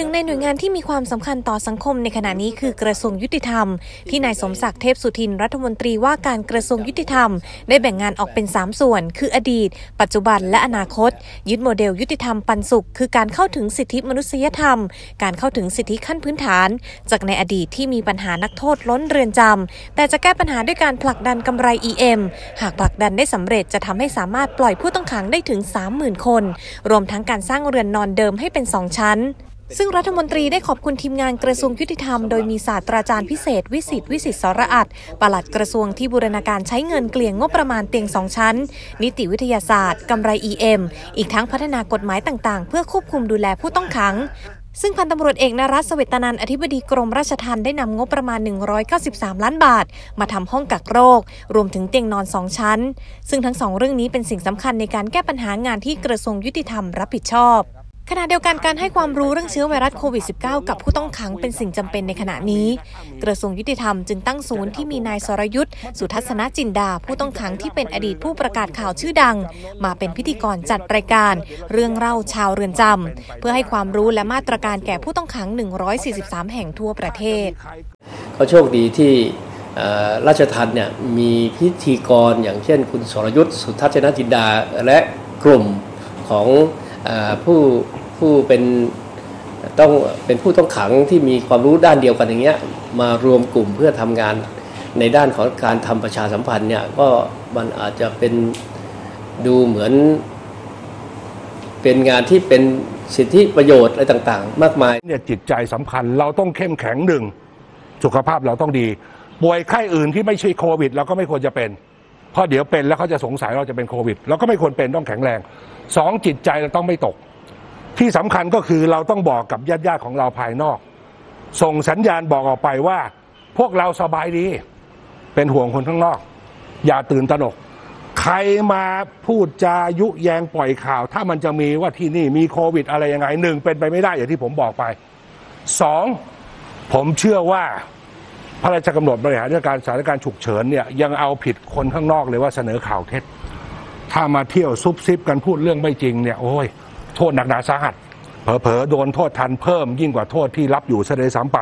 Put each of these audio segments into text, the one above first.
หนึ่งในหน่วยงานที่มีความสำคัญต่อสังคมในขณะนี้คือกระทรวงยุติธรรม ที่นายสมศักดิ์เทพสุทินรัฐมนตรีว่าการกระทรวงยุติธรรม ได้แบ่งงานออกเป็น 3 ส่วน คืออดีต ปัจจุบันและอนาคต ยึดโมเดลยุติธรรมปันสุข คือการเข้าถึงสิทธิมนุษยธรรม การเข้าถึงสิทธิขั้นพื้นฐาน จากในอดีตที่มีปัญหานักโทษล้นเรือนจำแต่จะแก้ปัญหาด้วยการผลักดันกำไร EM หากผลักดันได้สำเร็จจะทำให้สามารถปล่อยผู้ต้องขังได้ถึง 30,000 คน รวมทั้งการสร้างเรือนนอนเดิมให้เป็น 2 ชั้น ซึ่งรัฐมนตรีได้ขอบคุณทีมงานกระทรวงยุติธรรมโดยมีศาสตราจารย์พิเศษ วิสิตวิสิตสรอัตปลัดกระทรวงที่บูรณาการใช้เงินเกลี่ยงงบประมาณเตียงสองชั้น นิติวิทยาศาสตร์กำไร EM อีกทั้งพัฒนากฎหมายต่างๆ เพื่อควบคุมดูแลผู้ต้องขังซึ่งพันตำรวจเอกนรัสเวตนันอธิบดีกรมราชทัณฑ์ได้นำงบประมาณ 193 ล้านบาท มาทำห้องกักโรค รวมถึงเตียงนอนสองชั้น ซึ่งทั้งสองเรื่องนี้เป็นสิ่งสำคัญในการแก้ปัญหางานที่กระทรวงยุติธรรมรับผิดชอบ ขณะเดียวกันการให้ความรู้เรื่องเชื้อไวรัสโควิด -19 กับผู้ต้องขังเป็นสิ่งจำเป็นในขณะนี้ กระทรวงยุติธรรมจึงตั้งศูนย์ที่มีนายสรยุทธ์สุทัศนจินดา ผู้ต้องขังที่เป็นอดีตผู้ประกาศข่าวชื่อดัง มาเป็นพิธีกรจัดรายการ เรื่องเล่าชาวเรือนจำเพื่อให้ความรู้และมาตรการแก่ผู้ต้องขัง 143 แห่งทั่วประเทศก็โชคดีที่ราชทันเนี่ยมีพิธีกรอย่างเช่น คุณสรยุทธ์สุทัศนจินดาและกลุ่มของ ผู้ผู้เป็นต้องเป็นผู้ต้องขังที่มีความรู้ด้านเดียวกันอย่างเงี้ยมารวมกลุ่มเพื่อทำงานในด้านของการทำประชาสัมพันธ์เนี่ยก็มันอาจจะเป็นดูเหมือน เป็นงานที่เป็นสิทธิประโยชน์อะไรต่างๆ มากมายเนี่ยจิตใจสำคัญเราต้องเข้มแข็งหนึ่งสุขภาพเราต้องดี ป่วยไข้อื่นที่ไม่ใช่โควิด เราก็ไม่ควรจะเป็น เพราะเดี๋ยวเป็นแล้วเขาจะสงสัยเราจะเป็นโควิด เราก็ไม่ควรเป็นต้องแข็งแรง สองจิตใจเราต้องไม่ตก ที่สำคัญก็คือเราต้องบอกกับญาติญาติของเราภายนอก ส่งสัญญาณบอกออกไปว่า พวกเราสบายดี เป็นห่วงคนข้างนอก อย่าตื่นตระหนก ใครมาพูดจายุแยงปล่อยข่าว ถ้ามันจะมีว่าที่นี่มีโควิดอะไรยังไงหนึ่งเป็นไปไม่ได้อย่างที่ผมบอกไปสองผมเชื่อว่าพระราชกำหนดบริหารราชการสถานการณ์ฉุกเฉินเนี่ยยังเอาผิดคนข้างนอกเลยว่าเสนอข่าวเท็จ ถ้ามาเที่ยวซุบซิบกันพูดเรื่องไม่จริงเนี่ยโอ้ยโทษหนักหนาสาหัส เผลอๆโดนโทษทันเพิ่มยิ่งกว่าโทษที่รับอยู่ซะเลยซ้ำไป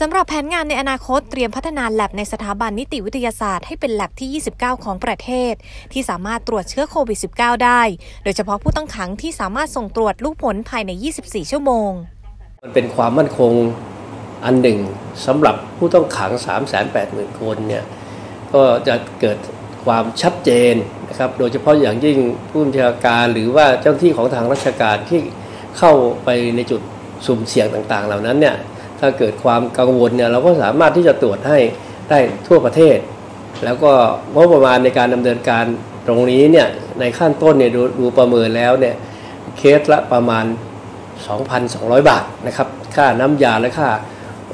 สำหรับแผนงานในอนาคตเตรียมพัฒนาแลบในสถาบันนิติวิทยาศาสตร์ให้เป็นแลบที่ 29 ของประเทศ ที่สามารถตรวจเชื้อโควิด -19 ได้ โดยเฉพาะผู้ต้องขังที่สามารถส่งตรวจลูกผลภายใน 24 ชั่วโมง มันเป็นความมั่นคงอันหนึ่งสำหรับผู้ต้องขัง 380,000 คนเนี่ยก็จะเกิดความชัดเจนนะ ครับโดยเฉพาะอย่างยิ่งผู้บัญชาการหรือว่าเจ้าหน้าที่ของทางราชการที่เข้าไปในจุดสุ่มเสี่ยงต่างๆ เหล่านั้นเนี่ยถ้าเกิดความกังวลเนี่ยเราก็สามารถที่จะตรวจให้ได้ทั่วประเทศ แล้วก็งบประมาณในการดำเนินการตรงนี้เนี่ยในขั้นต้นเนี่ยดดูประเมินแล้วเนี่ยเคสละประมาณ 2,200 บาทนะครับค่าน้ำยาและค่า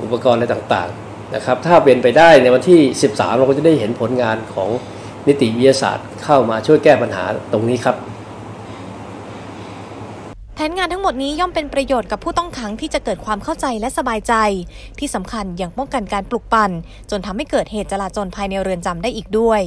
อุปกรณ์อะไรต่างๆนะครับถ้าเป็นไปได้ในวันที่ 13 เราก็จะได้เห็นผลงานของ นิติวิทยาศาสตร์เข้ามาช่วยแก้ปัญหาตรงนี้ครับ แผนงานทั้งหมดนี้ย่อมเป็นประโยชน์กับผู้ต้องขังที่จะเกิดความเข้าใจและสบายใจ ที่สำคัญยังป้องกันการปลุกปั่นจนทำให้เกิดเหตุจลาจลภายในเรือนจำได้อีกด้วย